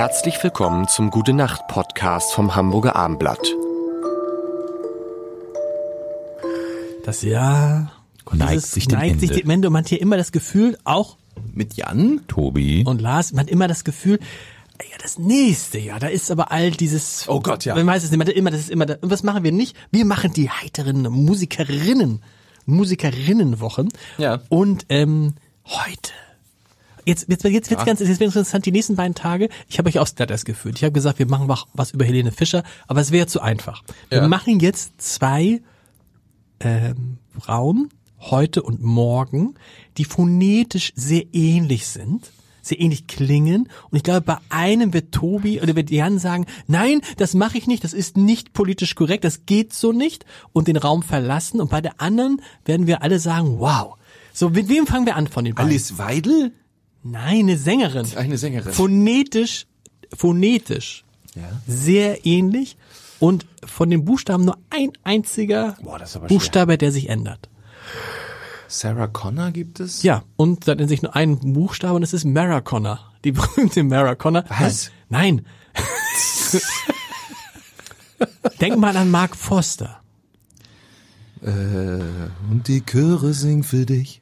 Herzlich willkommen zum Gute Nacht Podcast vom Hamburger Armblatt. Das Jahr Neigt sich dem neigt sich Ende. dem Ende und man hat hier immer das Gefühl, auch Mit Jan? Tobi. und Lars, man hat immer das Gefühl, ja, das nächste Jahr, da ist aber all dieses. Oh Gott, ja. Man weiß es nicht, man hat immer, das ist immer, da- und was machen wir nicht? Wir machen die heiteren Musikerinnen, Musikerinnenwochen. Ja. Und ähm, heute. Jetzt, jetzt, jetzt wird's ganz, jetzt wird's interessant, die nächsten beiden Tage, ich habe euch aufs Glatteis geführt. Ich habe gesagt, wir machen was- was über Helene Fischer, aber es wäre zu einfach. Wir Ja. machen jetzt zwei ähm, Frauen, heute und morgen, die phonetisch sehr ähnlich sind, sehr ähnlich klingen. Und ich glaube, bei einem wird Tobi oder wird Jan sagen, nein, das mache ich nicht, das ist nicht politisch korrekt, das geht so nicht und den Raum verlassen. Und bei der anderen werden wir alle sagen, wow. So, mit wem fangen wir an von den beiden? Alice Weidel? Nein, eine Sängerin. Eine Sängerin. Phonetisch, phonetisch Ja. sehr ähnlich und von den Buchstaben nur ein einziger Boah, Buchstabe, der sich ändert. Sarah Connor gibt es? Ja, und da nennt sich nur ein Buchstabe und es ist Mara Connor. Die berühmte Mara Connor. Was? Nein. Denk mal an Mark Foster. Und die Chöre singen für dich.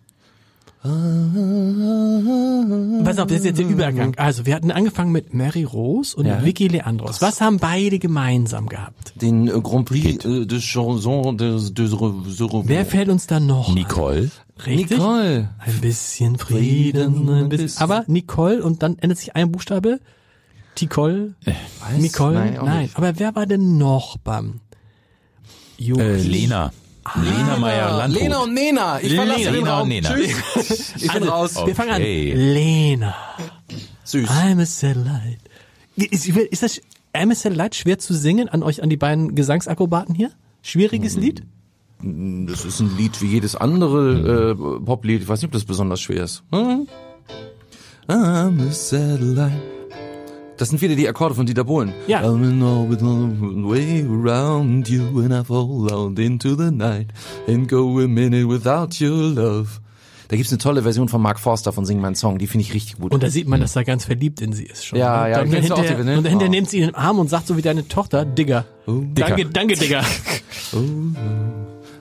Pass auf, das ist jetzt der Übergang. Also, wir hatten angefangen mit Mary Rose und Ja. Vicky Leandros. Was haben beide gemeinsam gehabt? Den äh, Grand Prix äh, de Chanson de, de, de, Wer fällt uns da noch? Nicole. Richtig? Nicole. Ein bisschen Frieden, ein bisschen. Aber Nicole und dann ändert sich ein Buchstabe. Ticole. Nicole. Nein, Nein, aber wer war denn noch beim Jo Äh, Lena. Lena Meyer Landrut. Lena und Nena. Ich verlasse Lena den und Raum. Nena. Tschüss. Ich bin raus. Wir fangen an. Okay. Lena. Süß. I'm a satellite. Ist, ist das I'm a satellite schwer zu singen an euch, an die beiden Gesangsakrobaten hier? Schwieriges Hm. Lied? Das ist ein Lied wie jedes andere äh, Poplied. Ich weiß nicht, ob das besonders schwer ist. Hm? I'm a satellite. Das sind wieder die Akkorde von Dieter Bohlen. Ja. I'm in orbit way around you and I fall out into the night and go a minute without your love. Da gibt's eine tolle Version von Mark Forster von Sing Mein Song. Die finde ich richtig gut. Und da sieht man, dass er ganz verliebt in sie ist schon. Ja, ne? ja, Dann du auch hinterher, die, ne? Und dahinter Oh. nimmt sie in den Arm und sagt so wie deine Tochter, Digger. Danke, danke, Digger.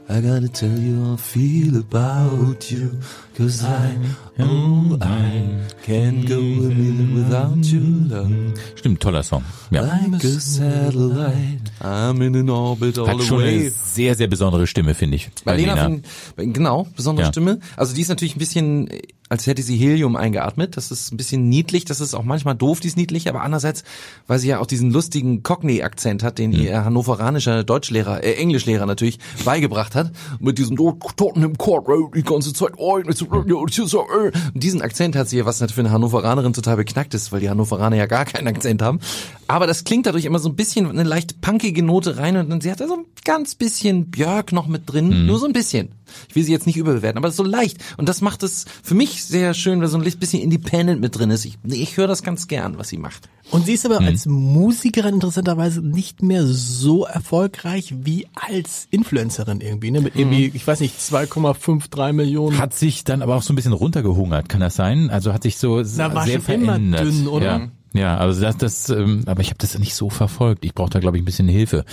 I gotta tell you how I feel about you. Cause I, oh, I can't go a minute without your love. Stimmt, toller Song. Ja. Like a satellite, I'm in an orbit all Hat the schon eine way. sehr, sehr besondere Stimme, finde ich. Bei Lena, Lena. find- genau, besondere Ja. Stimme. Also die ist natürlich ein bisschen, als hätte sie Helium eingeatmet. Das ist ein bisschen niedlich, das ist auch manchmal doof, die ist niedlich, aber andererseits, weil sie ja auch diesen lustigen Cockney-Akzent hat, den ihr hannoveranischer Deutschlehrer, äh, Englischlehrer natürlich beigebracht hat. Mit diesem oh, Tottenham Court Road die ganze Zeit. Oh, und diesen Akzent hat sie ja, was natürlich für eine Hannoveranerin total beknackt ist, weil die Hannoveraner ja gar keinen Akzent haben. Aber das klingt dadurch immer so ein bisschen eine leicht punkige Note rein und dann sie hat da so ein ganz bisschen Björk noch mit drin, nur so ein bisschen. Ich will sie jetzt nicht überbewerten, aber so leicht. Und das macht es für mich sehr schön, weil so ein bisschen Independent mit drin ist. Ich, ich höre das ganz gern, was sie macht. Und sie ist aber Hm. als Musikerin interessanterweise nicht mehr so erfolgreich wie als Influencerin irgendwie, ne? Mit Hm. irgendwie, ich weiß nicht, 2,53 Millionen. Hat sich dann aber auch so ein bisschen runtergehungert, kann das sein? Also hat sich so Na, war sehr schon immer verändert. dünn, oder? Ja. Ja, also das, das, ähm, aber ich habe das nicht so verfolgt. Ich brauche da, glaube ich, ein bisschen Hilfe.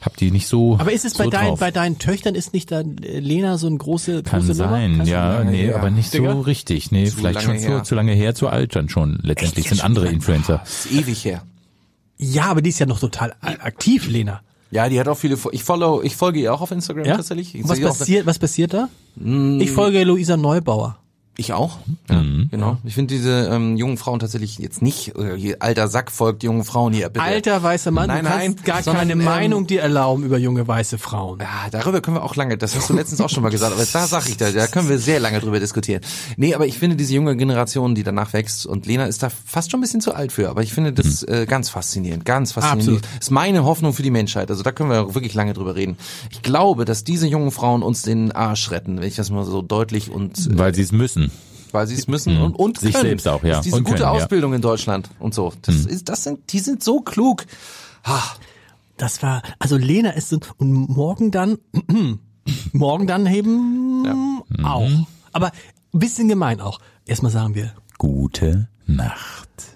Hab die nicht so. aber ist es bei, so deinen, drauf. bei deinen Töchtern ist nicht da äh, Lena so eine große, Kann große sein, du- ja, lange nee, her. aber nicht Digga? so richtig. Nee, Zu vielleicht schon zu, zu lange her, zu alt dann schon. Letztendlich sind andere Influencer. Das ist ewig her. Ja, aber die ist ja noch total aktiv, Lena. Ja, die hat auch viele. Ich follow, ich folge ihr auch auf Instagram Ja? tatsächlich. Ich was passiert, was passiert da? Hm. Ich folge Luisa Neubauer. Ich auch. Ja, genau. Ich finde diese ähm, jungen Frauen tatsächlich jetzt nicht, äh, alter Sack folgt jungen Frauen hier. Bitte. Alter weißer Mann, Nein, du kannst nein, gar sondern, keine ähm, Meinung dir erlauben über junge weiße Frauen. Ja, darüber können wir auch lange, das hast du letztens auch schon mal gesagt, aber da sag ich da, da können wir sehr lange drüber diskutieren. Nee, aber ich finde diese junge Generation, die danach wächst und Lena ist da fast schon ein bisschen zu alt für, aber ich finde das äh, ganz faszinierend, ganz faszinierend. Absolut. Ist meine Hoffnung für die Menschheit, also da können wir wirklich lange drüber reden. Ich glaube, dass diese jungen Frauen uns den Arsch retten, wenn ich das mal so deutlich und äh, Weil sie es müssen. Weil sie es müssen und, und Sich können. selbst auch, ja. Das ist diese Und gute können, ja. Ausbildung in Deutschland und so. Das ist, das sind, die sind so klug. Ah, Das war, also Lena ist so, und morgen dann, morgen dann eben auch. Aber ein bisschen gemein auch. Erstmal sagen wir, Gute Nacht.